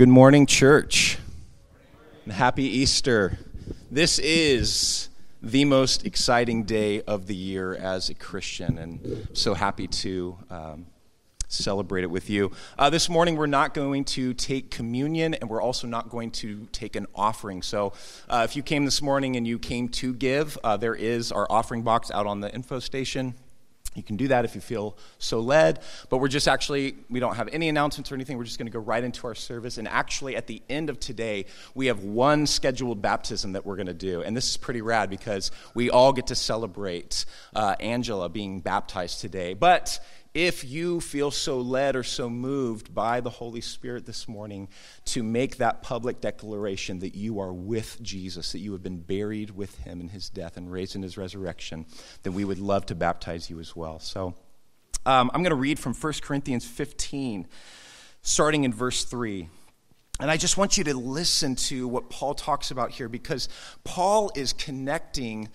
Good morning, church. And happy Easter. This is the most exciting day of the year as a Christian, and so happy to um, celebrate it with you. Uh, this morning, we're not going to take communion, and we're also not going to take an offering. So, uh, if you came this morning and you came to give, uh, there is our offering box out on the info station. You can do that if you feel so led, but we're just actually, we don't have any announcements or anything. We're just going to go right into our service. And actually, at the end of today, we have one scheduled baptism that we're going to do. And this is pretty rad because we all get to celebrate uh, Angela being baptized today. But if you feel so led or so moved by the Holy Spirit this morning to make that public declaration that you are with Jesus, that you have been buried with him in his death and raised in his resurrection, then we would love to baptize you as well. So um, I'm going to read from 1 Corinthians 15, starting in verse 3. And I just want you to listen to what Paul talks about here because Paul is connecting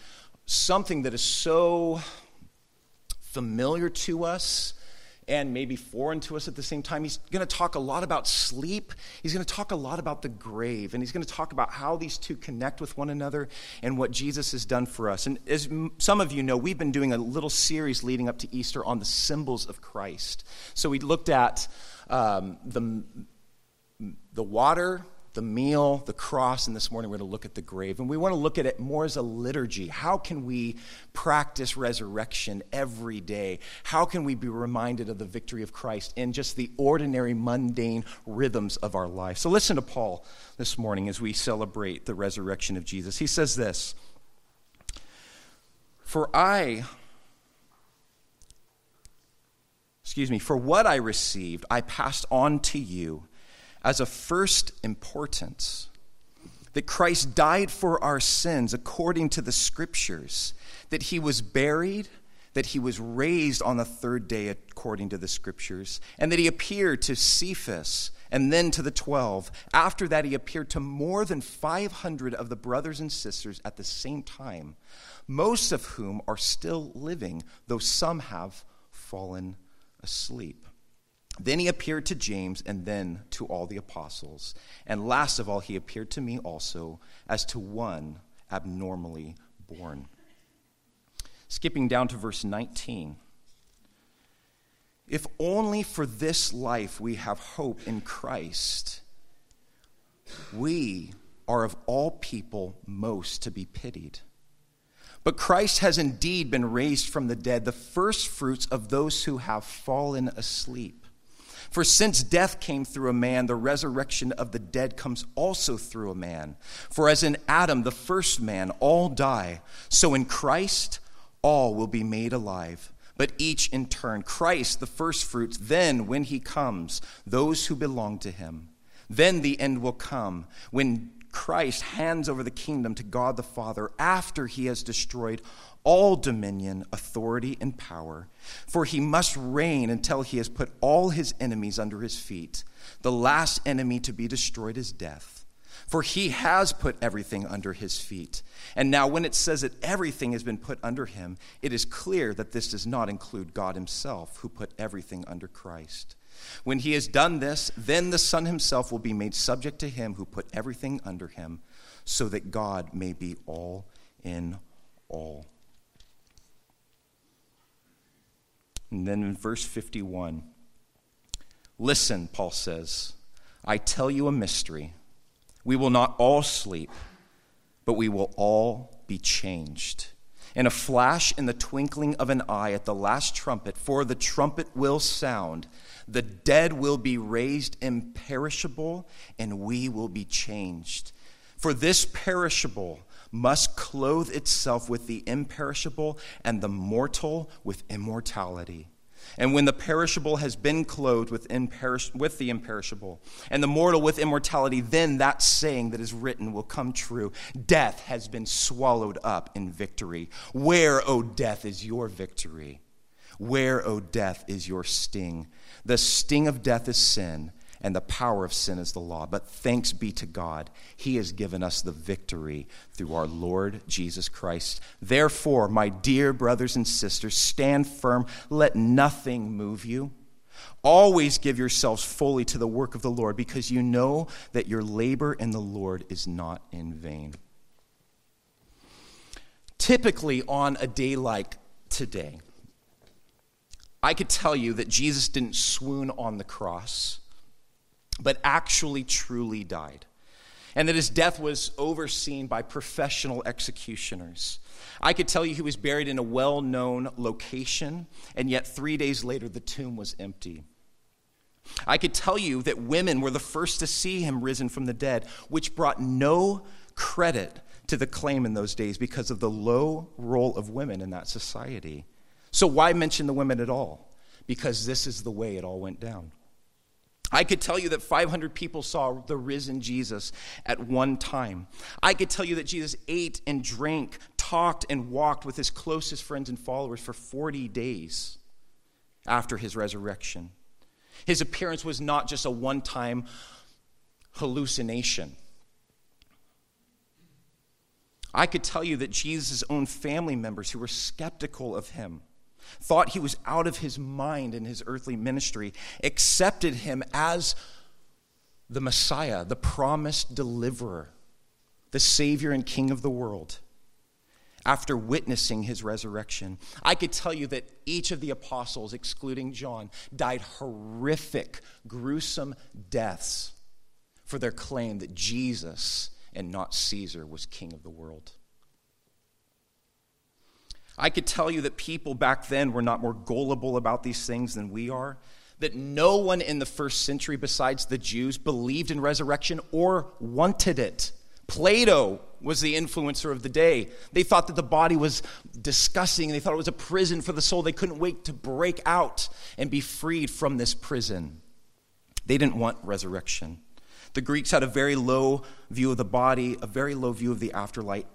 something that is so familiar to us and maybe foreign to us at the same time. He's going to talk a lot about sleep. He's going to talk a lot about the grave. And he's going to talk about how these two connect with one another and what Jesus has done for us. And as some of you know, we've been doing a little series leading up to Easter on the symbols of Christ. So we looked at um, the, the water, the meal, the cross, and this morning we're going to look at the grave. And we want to look at it more as a liturgy. How can we practice resurrection every day? How can we be reminded of the victory of Christ in just the ordinary, mundane rhythms of our life? So listen to Paul this morning as we celebrate the resurrection of Jesus. He says this For I, excuse me, for what I received, I passed on to you as a first importance that Christ died for our sins according to the scriptures, that he was buried, that he was raised on the third day according to the scriptures, and that he appeared to Cephas and then to the twelve. After that, he appeared to more than 500 of the brothers and sisters at the same time, most of whom are still living, though some have fallen asleep. Then he appeared to James and then to all the apostles. And last of all, he appeared to me also as to one abnormally born. Skipping down to verse 19. If only for this life we have hope in Christ, we are of all people most to be pitied. But Christ has indeed been raised from the dead, the first fruits of those who have fallen asleep. For since death came through a man, the resurrection of the dead comes also through a man. For as in Adam, the first man, all die, so in Christ, all will be made alive. But each in turn, Christ, the firstfruits, then when he comes, those who belong to him. Then the end will come when Christ hands over the kingdom to God the Father after he has destroyed all dominion, authority, and power. For he must reign until he has put all his enemies under his feet. The last enemy to be destroyed is death. For he has put everything under his feet. And now, when it says that everything has been put under him, it is clear that this does not include God himself, who put everything under Christ. When he has done this, then the Son himself will be made subject to him who put everything under him, so that God may be all in all. And then in verse 51, listen, Paul says, I tell you a mystery. We will not all sleep, but we will all be changed. In a flash, in the twinkling of an eye, at the last trumpet, for the trumpet will sound, the dead will be raised imperishable, and we will be changed. For this perishable must clothe itself with the imperishable and the mortal with immortality. And when the perishable has been clothed with, imperish- with the imperishable, and the mortal with immortality, then that saying that is written will come true Death has been swallowed up in victory. Where, O death, is your victory? Where, O death, is your sting? The sting of death is sin and the power of sin is the law. But thanks be to God, He has given us the victory through our Lord Jesus Christ. Therefore, my dear brothers and sisters, stand firm. Let nothing move you. Always give yourselves fully to the work of the Lord because you know that your labor in the Lord is not in vain. Typically, on a day like today, I could tell you that Jesus didn't swoon on the cross, but actually truly died. And that his death was overseen by professional executioners. I could tell you he was buried in a well known location, and yet three days later the tomb was empty. I could tell you that women were the first to see him risen from the dead, which brought no credit to the claim in those days because of the low role of women in that society. So, why mention the women at all? Because this is the way it all went down. I could tell you that 500 people saw the risen Jesus at one time. I could tell you that Jesus ate and drank, talked and walked with his closest friends and followers for 40 days after his resurrection. His appearance was not just a one time hallucination. I could tell you that Jesus' own family members who were skeptical of him thought he was out of his mind in his earthly ministry, accepted him as the Messiah, the promised deliverer, the Savior and King of the world after witnessing his resurrection. I could tell you that each of the apostles, excluding John, died horrific, gruesome deaths for their claim that Jesus and not Caesar was king of the world. I could tell you that people back then were not more gullible about these things than we are, that no one in the first century besides the Jews believed in resurrection or wanted it. Plato was the influencer of the day. They thought that the body was disgusting. They thought it was a prison for the soul. They couldn't wait to break out and be freed from this prison. They didn't want resurrection. The Greeks had a very low view of the body, a very low view of the afterlife,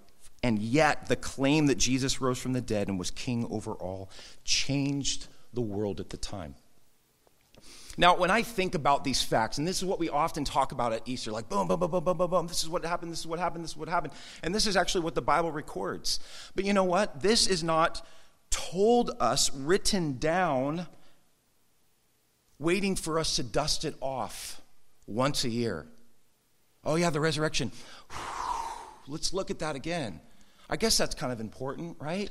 and yet the claim that Jesus rose from the dead and was king over all changed the world at the time. Now, when I think about these facts, and this is what we often talk about at Easter, like boom, boom, boom, boom, boom, boom, boom, this is what happened, this is what happened, this is what happened, and this is actually what the Bible records. But you know what? This is not told us, written down, waiting for us to dust it off once a year. Oh, yeah, the resurrection. Let's look at that again. I guess that's kind of important, right?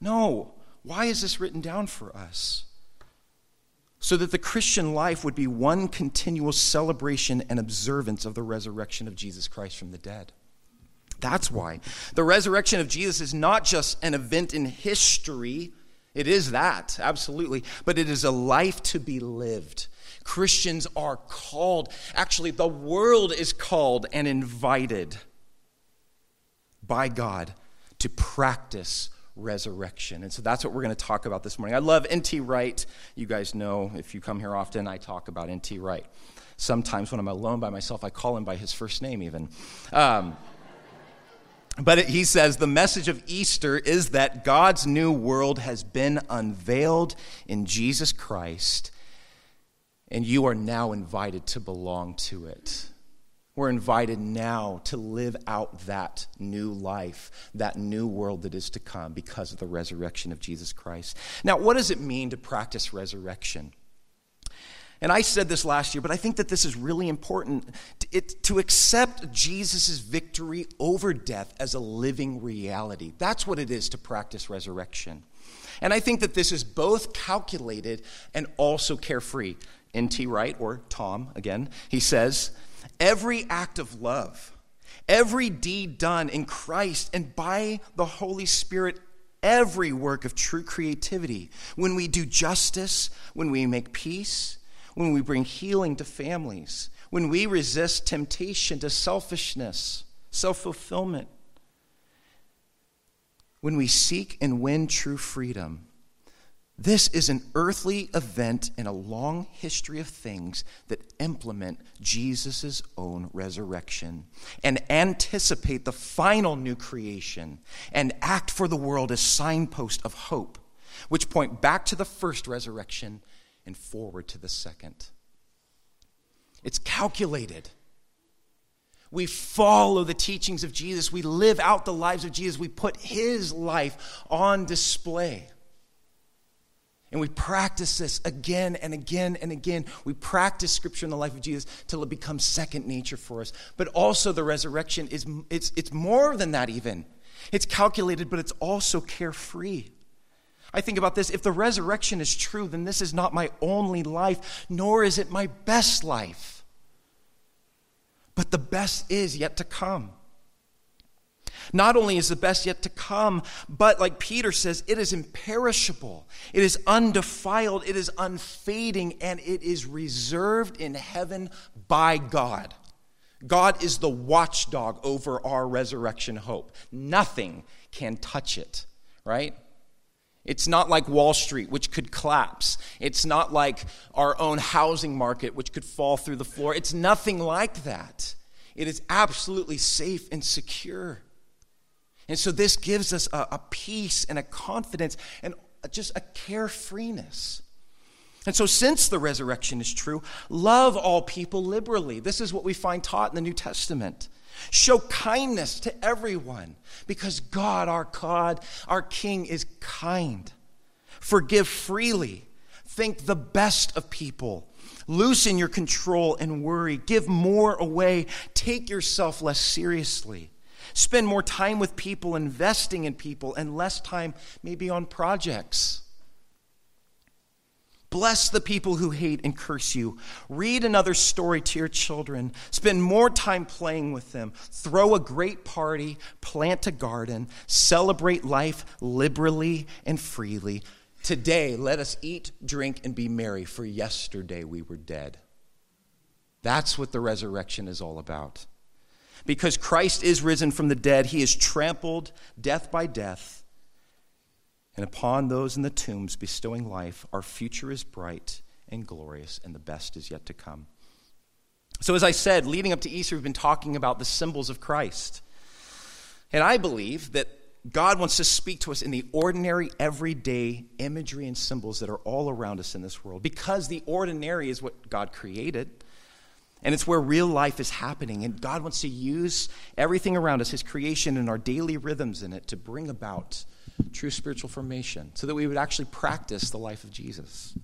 No. Why is this written down for us? so that the Christian life would be one continual celebration and observance of the resurrection of Jesus Christ from the dead. That's why. The resurrection of Jesus is not just an event in history, it is that, absolutely, but it is a life to be lived. Christians are called, actually, the world is called and invited by God to practice resurrection. And so that's what we're going to talk about this morning. I love N.T. Wright. You guys know, if you come here often, I talk about N.T. Wright. Sometimes when I'm alone by myself, I call him by his first name, even. Um, but it, he says the message of Easter is that God's new world has been unveiled in Jesus Christ, and you are now invited to belong to it. We're invited now to live out that new life, that new world that is to come because of the resurrection of Jesus Christ. Now, what does it mean to practice resurrection? And I said this last year, but I think that this is really important to, it, to accept Jesus' victory over death as a living reality. That's what it is to practice resurrection. And I think that this is both calculated and also carefree. N.T. Wright, or Tom again, he says, Every act of love, every deed done in Christ and by the Holy Spirit, every work of true creativity, when we do justice, when we make peace, when we bring healing to families, when we resist temptation to selfishness, self fulfillment, when we seek and win true freedom, this is an earthly event in a long history of things that implement Jesus' own resurrection and anticipate the final new creation and act for the world as signpost of hope, which point back to the first resurrection and forward to the second. It's calculated. We follow the teachings of Jesus. We live out the lives of Jesus. We put his life on display. And we practice this again and again and again. We practice scripture in the life of Jesus till it becomes second nature for us. But also the resurrection is it's, it's more than that even. It's calculated, but it's also carefree. I think about this if the resurrection is true, then this is not my only life, nor is it my best life. But the best is yet to come. Not only is the best yet to come, but like Peter says, it is imperishable, it is undefiled, it is unfading, and it is reserved in heaven by God. God is the watchdog over our resurrection hope. Nothing can touch it, right? It's not like Wall Street, which could collapse. It's not like our own housing market, which could fall through the floor. It's nothing like that. It is absolutely safe and secure. And so this gives us a, a peace and a confidence and just a carefreeness. And so, since the resurrection is true, love all people liberally. This is what we find taught in the New Testament. Show kindness to everyone because God, our God, our King, is kind. Forgive freely. Think the best of people. Loosen your control and worry. Give more away. Take yourself less seriously. Spend more time with people, investing in people, and less time maybe on projects. Bless the people who hate and curse you. Read another story to your children. Spend more time playing with them. Throw a great party. Plant a garden. Celebrate life liberally and freely. Today, let us eat, drink, and be merry, for yesterday we were dead. That's what the resurrection is all about. Because Christ is risen from the dead, he has trampled death by death. And upon those in the tombs bestowing life, our future is bright and glorious, and the best is yet to come. So, as I said, leading up to Easter, we've been talking about the symbols of Christ. And I believe that God wants to speak to us in the ordinary, everyday imagery and symbols that are all around us in this world because the ordinary is what God created. And it's where real life is happening. And God wants to use everything around us, His creation and our daily rhythms in it, to bring about true spiritual formation so that we would actually practice the life of Jesus.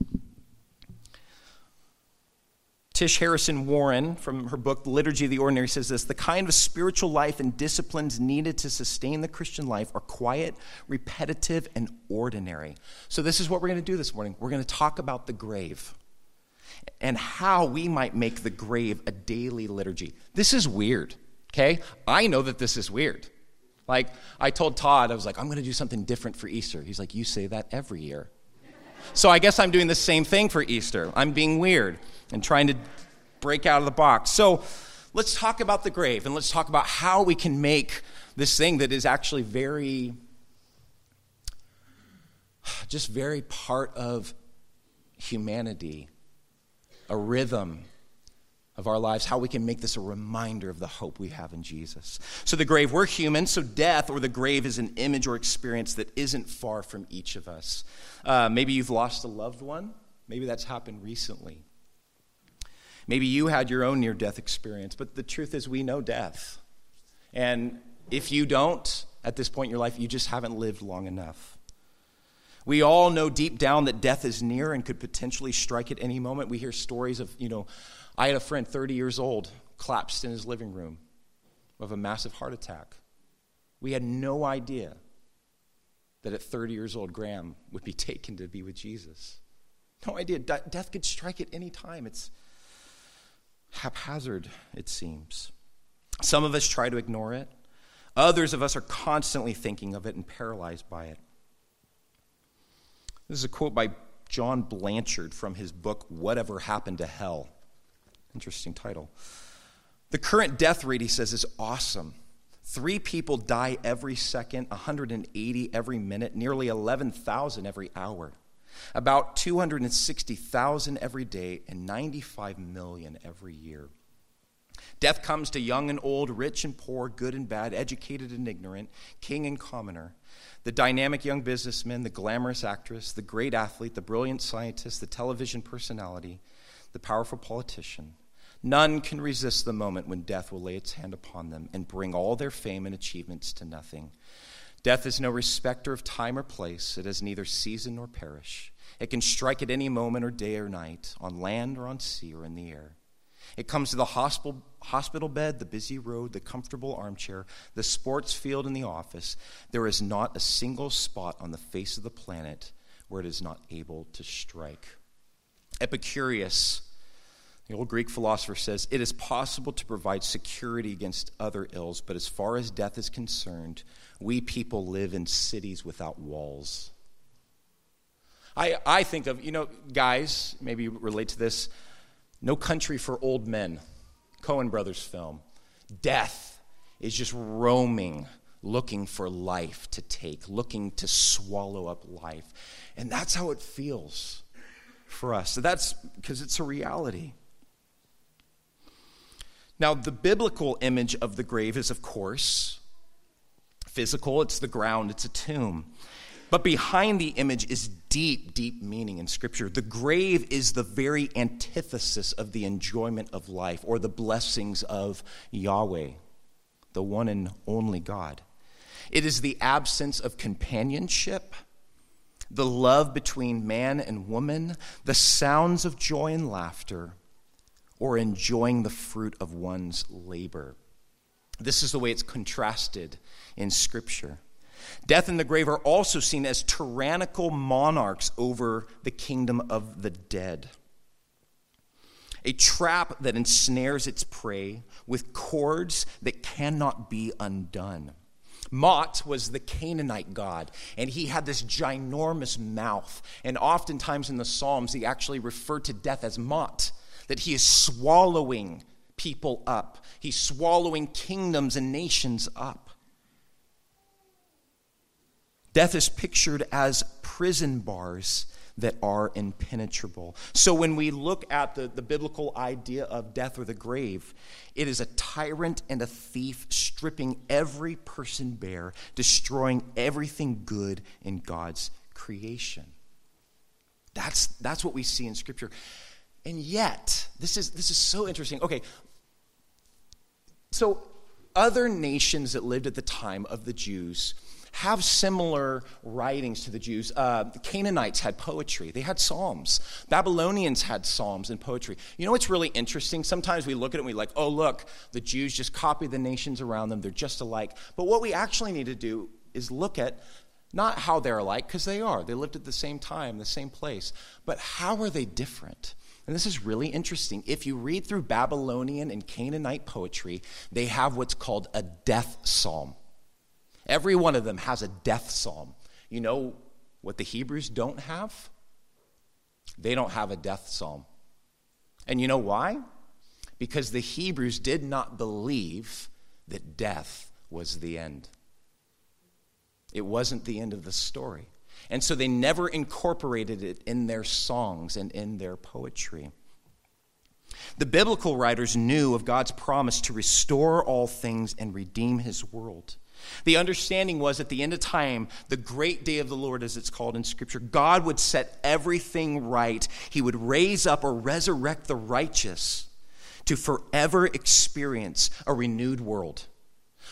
Tish Harrison Warren, from her book, Liturgy of the Ordinary, says this The kind of spiritual life and disciplines needed to sustain the Christian life are quiet, repetitive, and ordinary. So, this is what we're going to do this morning. We're going to talk about the grave and how we might make the grave a daily liturgy. This is weird, okay? I know that this is weird. Like, I told Todd, I was like, I'm going to do something different for Easter. He's like, You say that every year. So I guess I'm doing the same thing for Easter. I'm being weird and trying to break out of the box. So let's talk about the grave and let's talk about how we can make this thing that is actually very, just very part of humanity a rhythm of our lives, how we can make this a reminder of the hope we have in Jesus. So, the grave, we're human, so death or the grave is an image or experience that isn't far from each of us. Uh, maybe you've lost a loved one, maybe that's happened recently. Maybe you had your own near death experience, but the truth is, we know death. And if you don't, at this point in your life, you just haven't lived long enough. We all know deep down that death is near and could potentially strike at any moment. We hear stories of, you know, I had a friend 30 years old collapsed in his living room of a massive heart attack. We had no idea that at 30 years old, Graham would be taken to be with Jesus. No idea. De- death could strike at any time. It's haphazard, it seems. Some of us try to ignore it, others of us are constantly thinking of it and paralyzed by it. This is a quote by John Blanchard from his book, Whatever Happened to Hell. Interesting title. The current death rate, he says, is awesome. Three people die every second, 180 every minute, nearly 11,000 every hour, about 260,000 every day, and 95 million every year. Death comes to young and old, rich and poor, good and bad, educated and ignorant, king and commoner the dynamic young businessman, the glamorous actress, the great athlete, the brilliant scientist, the television personality, the powerful politician. None can resist the moment when death will lay its hand upon them and bring all their fame and achievements to nothing. Death is no respecter of time or place, it has neither season nor perish. It can strike at any moment or day or night, on land or on sea or in the air. It comes to the hospital, hospital bed, the busy road, the comfortable armchair, the sports field, and the office. There is not a single spot on the face of the planet where it is not able to strike. Epicurus, the old Greek philosopher, says it is possible to provide security against other ills, but as far as death is concerned, we people live in cities without walls. I, I think of, you know, guys, maybe relate to this No Country for Old Men, Coen Brothers film. Death is just roaming, looking for life to take, looking to swallow up life. And that's how it feels for us. So that's because it's a reality. Now, the biblical image of the grave is, of course, physical, it's the ground, it's a tomb. But behind the image is deep, deep meaning in Scripture. The grave is the very antithesis of the enjoyment of life or the blessings of Yahweh, the one and only God. It is the absence of companionship, the love between man and woman, the sounds of joy and laughter, or enjoying the fruit of one's labor. This is the way it's contrasted in Scripture. Death and the grave are also seen as tyrannical monarchs over the kingdom of the dead. A trap that ensnares its prey with cords that cannot be undone. Mot was the Canaanite god, and he had this ginormous mouth. And oftentimes in the Psalms, he actually referred to death as Mot, that he is swallowing people up, he's swallowing kingdoms and nations up. Death is pictured as prison bars that are impenetrable. So when we look at the, the biblical idea of death or the grave, it is a tyrant and a thief stripping every person bare, destroying everything good in God's creation. That's, that's what we see in Scripture. And yet, this is, this is so interesting. Okay, so other nations that lived at the time of the Jews have similar writings to the Jews. Uh, the Canaanites had poetry, they had psalms. Babylonians had psalms and poetry. You know what's really interesting? Sometimes we look at it and we're like, oh, look, the Jews just copied the nations around them, they're just alike. But what we actually need to do is look at not how they're alike, because they are. They lived at the same time, the same place. But how are they different? And this is really interesting. If you read through Babylonian and Canaanite poetry, they have what's called a death psalm. Every one of them has a death psalm. You know what the Hebrews don't have? They don't have a death psalm. And you know why? Because the Hebrews did not believe that death was the end. It wasn't the end of the story. And so they never incorporated it in their songs and in their poetry. The biblical writers knew of God's promise to restore all things and redeem his world. The understanding was at the end of time, the great day of the Lord, as it's called in Scripture, God would set everything right. He would raise up or resurrect the righteous to forever experience a renewed world,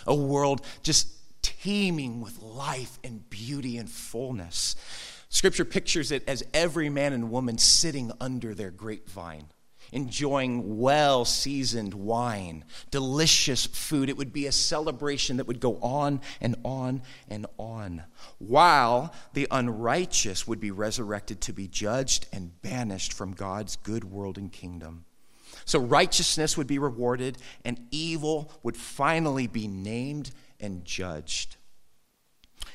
a world just teeming with life and beauty and fullness. Scripture pictures it as every man and woman sitting under their grapevine enjoying well seasoned wine, delicious food. It would be a celebration that would go on and on and on, while the unrighteous would be resurrected to be judged and banished from God's good world and kingdom. So righteousness would be rewarded, and evil would finally be named and judged.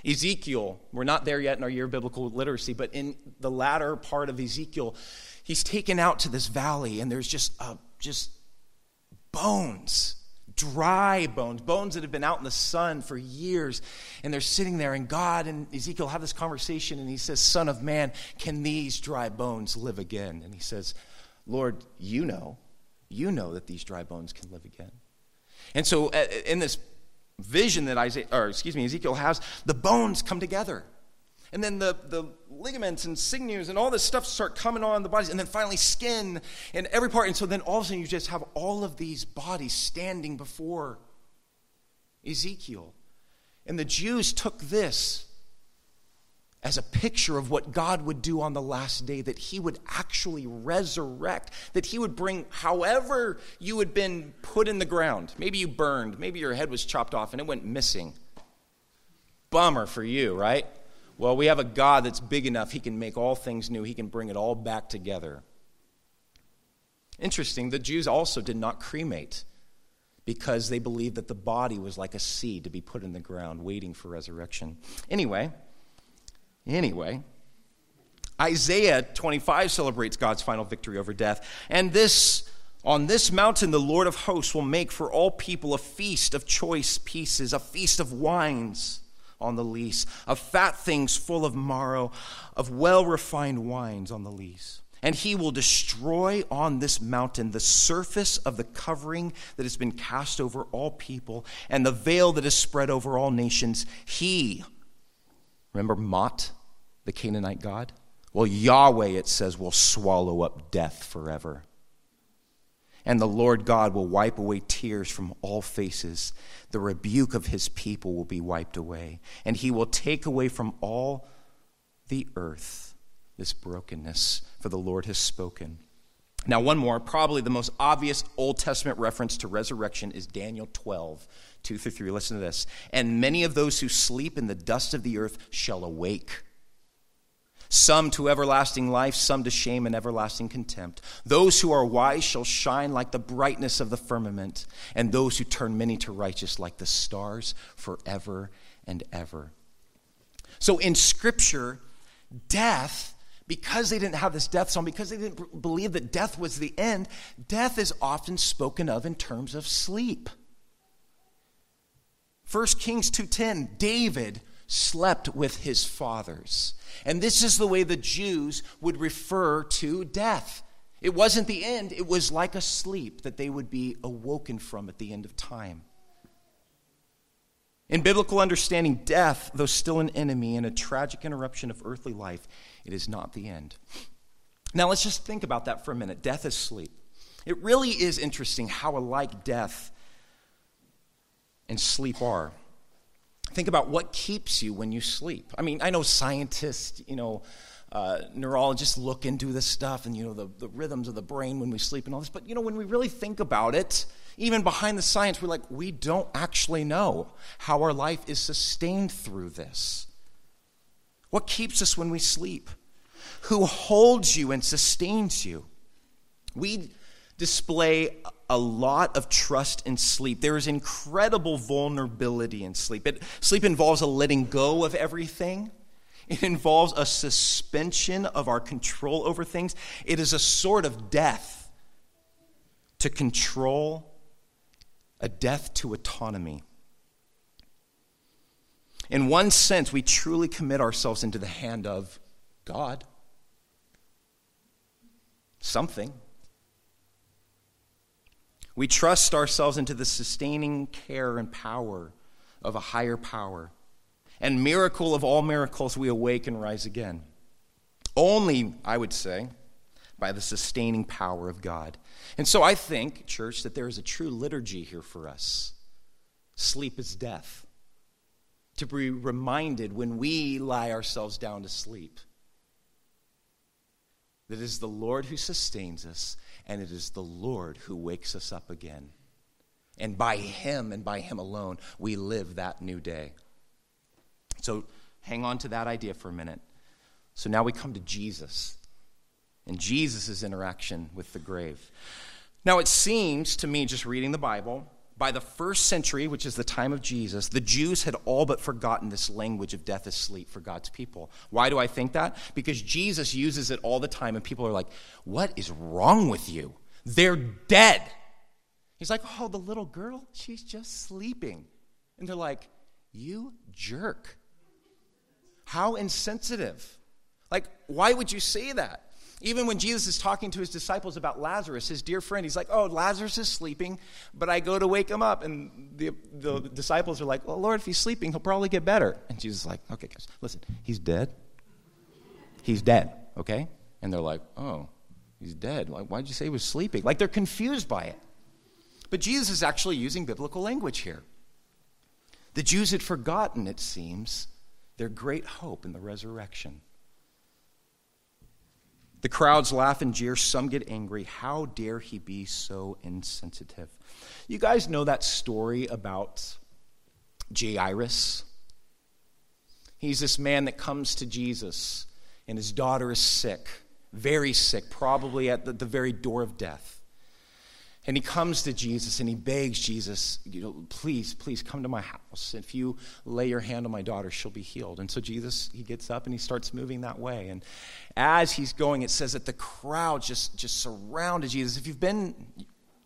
Ezekiel, we're not there yet in our year of biblical literacy, but in the latter part of Ezekiel, he's taken out to this valley, and there's just, uh, just bones, dry bones, bones that have been out in the sun for years. And they're sitting there, and God and Ezekiel have this conversation, and he says, Son of man, can these dry bones live again? And he says, Lord, you know, you know that these dry bones can live again. And so, uh, in this vision that Isaiah, or excuse me, Ezekiel has, the bones come together. And then the, the ligaments and sinews and all this stuff start coming on the bodies, and then finally skin and every part. And so then all of a sudden you just have all of these bodies standing before Ezekiel. And the Jews took this as a picture of what God would do on the last day, that He would actually resurrect, that He would bring however you had been put in the ground. Maybe you burned, maybe your head was chopped off and it went missing. Bummer for you, right? Well, we have a God that's big enough, He can make all things new, He can bring it all back together. Interesting, the Jews also did not cremate because they believed that the body was like a seed to be put in the ground, waiting for resurrection. Anyway, Anyway, Isaiah 25 celebrates God's final victory over death. And this on this mountain the Lord of hosts will make for all people a feast of choice pieces, a feast of wines on the lees, of fat things full of marrow, of well refined wines on the lees. And he will destroy on this mountain the surface of the covering that has been cast over all people, and the veil that is spread over all nations. He Remember Mot, the Canaanite god? Well, Yahweh, it says, will swallow up death forever. And the Lord God will wipe away tears from all faces. The rebuke of his people will be wiped away. And he will take away from all the earth this brokenness, for the Lord has spoken. Now, one more, probably the most obvious Old Testament reference to resurrection is Daniel 12, 2 through 3. Listen to this. And many of those who sleep in the dust of the earth shall awake. Some to everlasting life, some to shame and everlasting contempt. Those who are wise shall shine like the brightness of the firmament, and those who turn many to righteous like the stars forever and ever. So in Scripture, death because they didn't have this death song, because they didn't believe that death was the end, death is often spoken of in terms of sleep. 1 Kings 2:10, David slept with his fathers. And this is the way the Jews would refer to death. It wasn't the end, it was like a sleep that they would be awoken from at the end of time. In biblical understanding, death, though still an enemy and a tragic interruption of earthly life, it is not the end. Now, let's just think about that for a minute. Death is sleep. It really is interesting how alike death and sleep are. Think about what keeps you when you sleep. I mean, I know scientists, you know, uh, neurologists look into this stuff and, you know, the, the rhythms of the brain when we sleep and all this. But, you know, when we really think about it, even behind the science, we're like, we don't actually know how our life is sustained through this. What keeps us when we sleep? Who holds you and sustains you? We display a lot of trust in sleep. There is incredible vulnerability in sleep. It, sleep involves a letting go of everything. It involves a suspension of our control over things. It is a sort of death to control, a death to autonomy. In one sense, we truly commit ourselves into the hand of God. Something. We trust ourselves into the sustaining care and power of a higher power. And miracle of all miracles, we awake and rise again. Only, I would say, by the sustaining power of God. And so I think, church, that there is a true liturgy here for us. Sleep is death. To be reminded when we lie ourselves down to sleep that it is the Lord who sustains us and it is the Lord who wakes us up again. And by Him and by Him alone, we live that new day. So hang on to that idea for a minute. So now we come to Jesus and Jesus' interaction with the grave. Now, it seems to me, just reading the Bible, by the first century, which is the time of Jesus, the Jews had all but forgotten this language of death is sleep for God's people. Why do I think that? Because Jesus uses it all the time, and people are like, What is wrong with you? They're dead. He's like, Oh, the little girl, she's just sleeping. And they're like, You jerk. How insensitive. Like, why would you say that? Even when Jesus is talking to his disciples about Lazarus, his dear friend, he's like, Oh, Lazarus is sleeping, but I go to wake him up. And the, the disciples are like, Well, Lord, if he's sleeping, he'll probably get better. And Jesus is like, Okay, guys, listen, he's dead. He's dead, okay? And they're like, Oh, he's dead. Why'd you say he was sleeping? Like they're confused by it. But Jesus is actually using biblical language here. The Jews had forgotten, it seems, their great hope in the resurrection. The crowds laugh and jeer. Some get angry. How dare he be so insensitive? You guys know that story about Jairus? He's this man that comes to Jesus, and his daughter is sick, very sick, probably at the, the very door of death. And he comes to Jesus and he begs Jesus, you know, please, please come to my house. If you lay your hand on my daughter, she'll be healed. And so Jesus, he gets up and he starts moving that way. And as he's going, it says that the crowd just, just surrounded Jesus. If you've been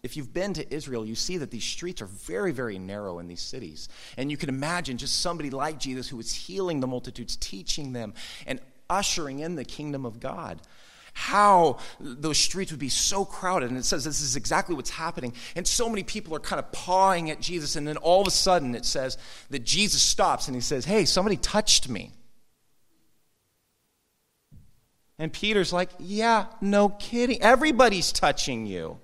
if you've been to Israel, you see that these streets are very, very narrow in these cities. And you can imagine just somebody like Jesus who was healing the multitudes, teaching them, and ushering in the kingdom of God how those streets would be so crowded. And it says this is exactly what's happening. And so many people are kind of pawing at Jesus. And then all of a sudden it says that Jesus stops and he says, Hey, somebody touched me. And Peter's like, Yeah, no kidding. Everybody's touching you.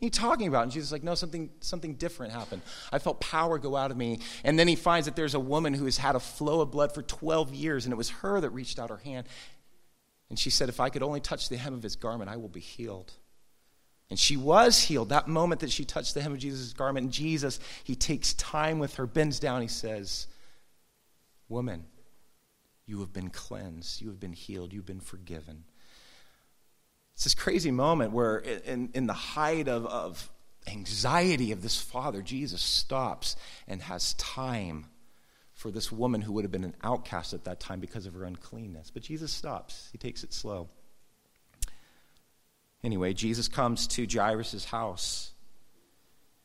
What are you talking about? And Jesus is like, no, something, something different happened. I felt power go out of me. And then he finds that there's a woman who has had a flow of blood for 12 years, and it was her that reached out her hand. And she said, If I could only touch the hem of his garment, I will be healed. And she was healed that moment that she touched the hem of Jesus' garment. And Jesus, he takes time with her, bends down, he says, Woman, you have been cleansed, you have been healed, you've been forgiven. It's this crazy moment where, in, in the height of, of anxiety of this father, Jesus stops and has time for this woman who would have been an outcast at that time because of her uncleanness. But Jesus stops, he takes it slow. Anyway, Jesus comes to Jairus' house.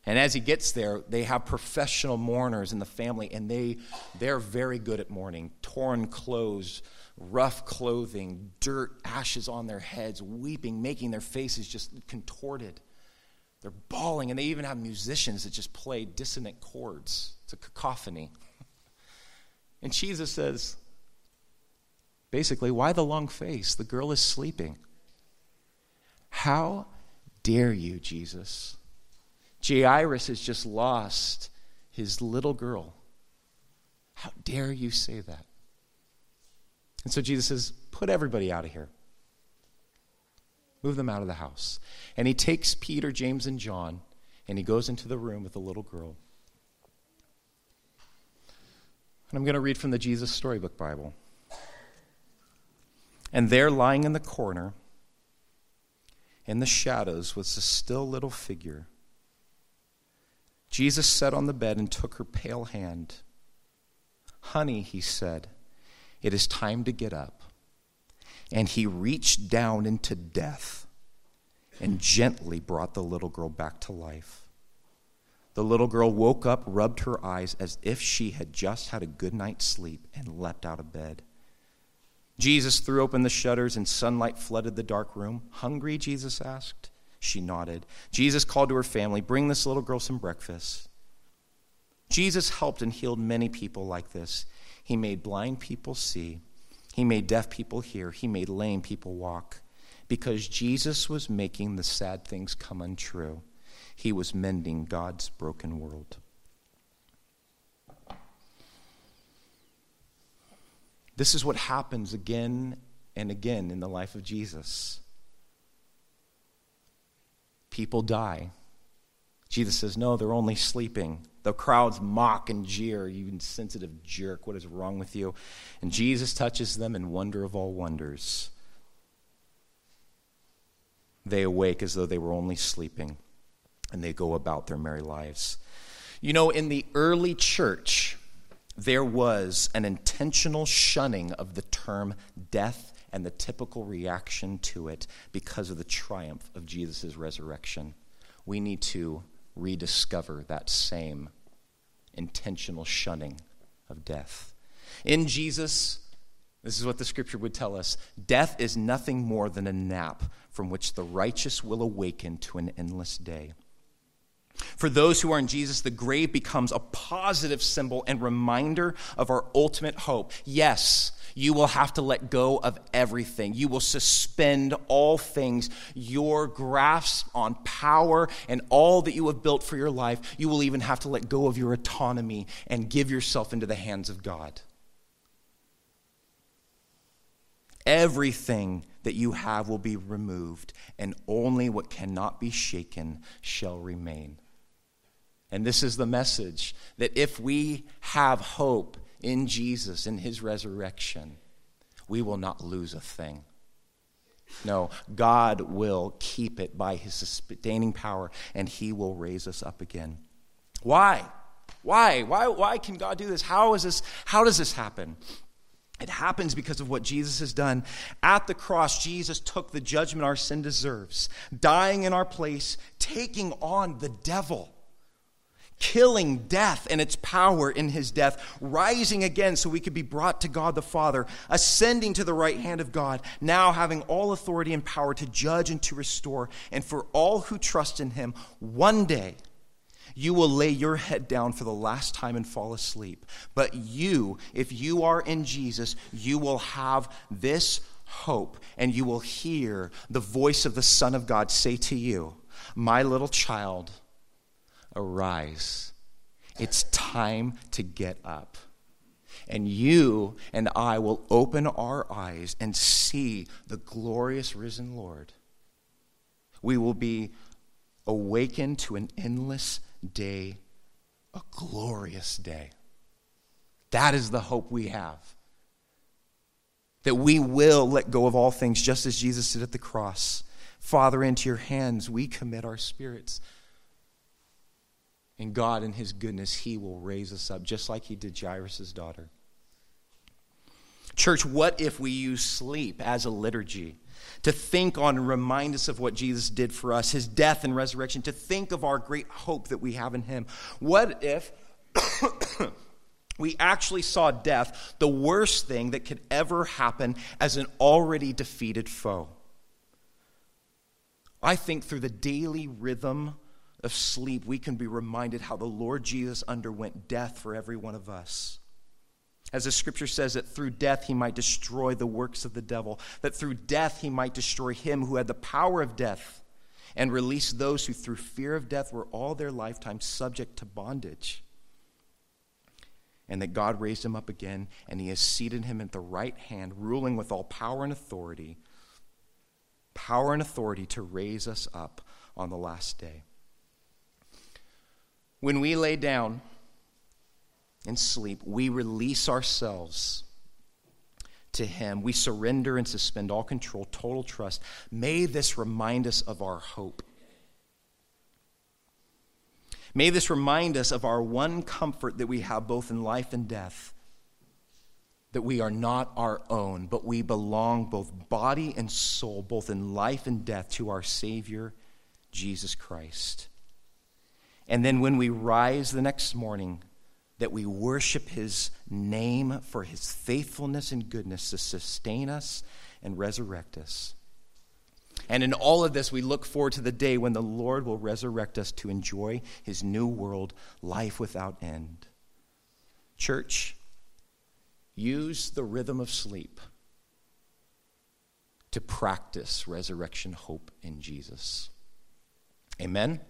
And as he gets there, they have professional mourners in the family, and they, they're very good at mourning. Torn clothes, rough clothing, dirt, ashes on their heads, weeping, making their faces just contorted. They're bawling, and they even have musicians that just play dissonant chords. It's a cacophony. And Jesus says, basically, why the long face? The girl is sleeping. How dare you, Jesus? Jairus has just lost his little girl. How dare you say that? And so Jesus says, Put everybody out of here. Move them out of the house. And he takes Peter, James, and John, and he goes into the room with the little girl. And I'm going to read from the Jesus Storybook Bible. And there, lying in the corner, in the shadows, was a still little figure. Jesus sat on the bed and took her pale hand. Honey, he said, it is time to get up. And he reached down into death and gently brought the little girl back to life. The little girl woke up, rubbed her eyes as if she had just had a good night's sleep, and leapt out of bed. Jesus threw open the shutters, and sunlight flooded the dark room. Hungry? Jesus asked. She nodded. Jesus called to her family, Bring this little girl some breakfast. Jesus helped and healed many people like this. He made blind people see, He made deaf people hear, He made lame people walk. Because Jesus was making the sad things come untrue. He was mending God's broken world. This is what happens again and again in the life of Jesus. People die. Jesus says, No, they're only sleeping. The crowds mock and jeer, You insensitive jerk, what is wrong with you? And Jesus touches them in wonder of all wonders. They awake as though they were only sleeping and they go about their merry lives. You know, in the early church, there was an intentional shunning of the term death and the typical reaction to it because of the triumph of Jesus' resurrection. We need to rediscover that same intentional shunning of death. In Jesus, this is what the scripture would tell us death is nothing more than a nap from which the righteous will awaken to an endless day. For those who are in Jesus, the grave becomes a positive symbol and reminder of our ultimate hope. Yes, you will have to let go of everything. You will suspend all things, your grasp on power and all that you have built for your life. You will even have to let go of your autonomy and give yourself into the hands of God. Everything that you have will be removed, and only what cannot be shaken shall remain. And this is the message that if we have hope in Jesus, in his resurrection, we will not lose a thing. No, God will keep it by his sustaining power, and he will raise us up again. Why? Why? Why, why can God do this? How, is this? how does this happen? It happens because of what Jesus has done. At the cross, Jesus took the judgment our sin deserves, dying in our place, taking on the devil killing death and its power in his death, rising again so we could be brought to God the Father, ascending to the right hand of God, now having all authority and power to judge and to restore. And for all who trust in him, one day you will lay your head down for the last time and fall asleep. But you, if you are in Jesus, you will have this hope and you will hear the voice of the Son of God say to you, My little child, arise. It's time to get up. And you and I will open our eyes and see the glorious risen Lord. We will be awakened to an endless day, a glorious day. That is the hope we have. That we will let go of all things just as Jesus did at the cross. Father, into your hands we commit our spirits. And God, in His goodness, He will raise us up, just like He did Jairus' daughter. Church, what if we use sleep as a liturgy to think on and remind us of what Jesus did for us, His death and resurrection, to think of our great hope that we have in Him? What if. we actually saw death, the worst thing that could ever happen, as an already defeated foe. I think through the daily rhythm of sleep, we can be reminded how the Lord Jesus underwent death for every one of us. As the scripture says, that through death he might destroy the works of the devil, that through death he might destroy him who had the power of death and release those who through fear of death were all their lifetime subject to bondage. And that God raised him up again, and he has seated him at the right hand, ruling with all power and authority, power and authority to raise us up on the last day. When we lay down and sleep, we release ourselves to Him. We surrender and suspend all control, total trust. May this remind us of our hope. May this remind us of our one comfort that we have both in life and death that we are not our own, but we belong both body and soul, both in life and death, to our Savior, Jesus Christ. And then when we rise the next morning, that we worship his name for his faithfulness and goodness to sustain us and resurrect us. And in all of this, we look forward to the day when the Lord will resurrect us to enjoy his new world, life without end. Church, use the rhythm of sleep to practice resurrection hope in Jesus. Amen.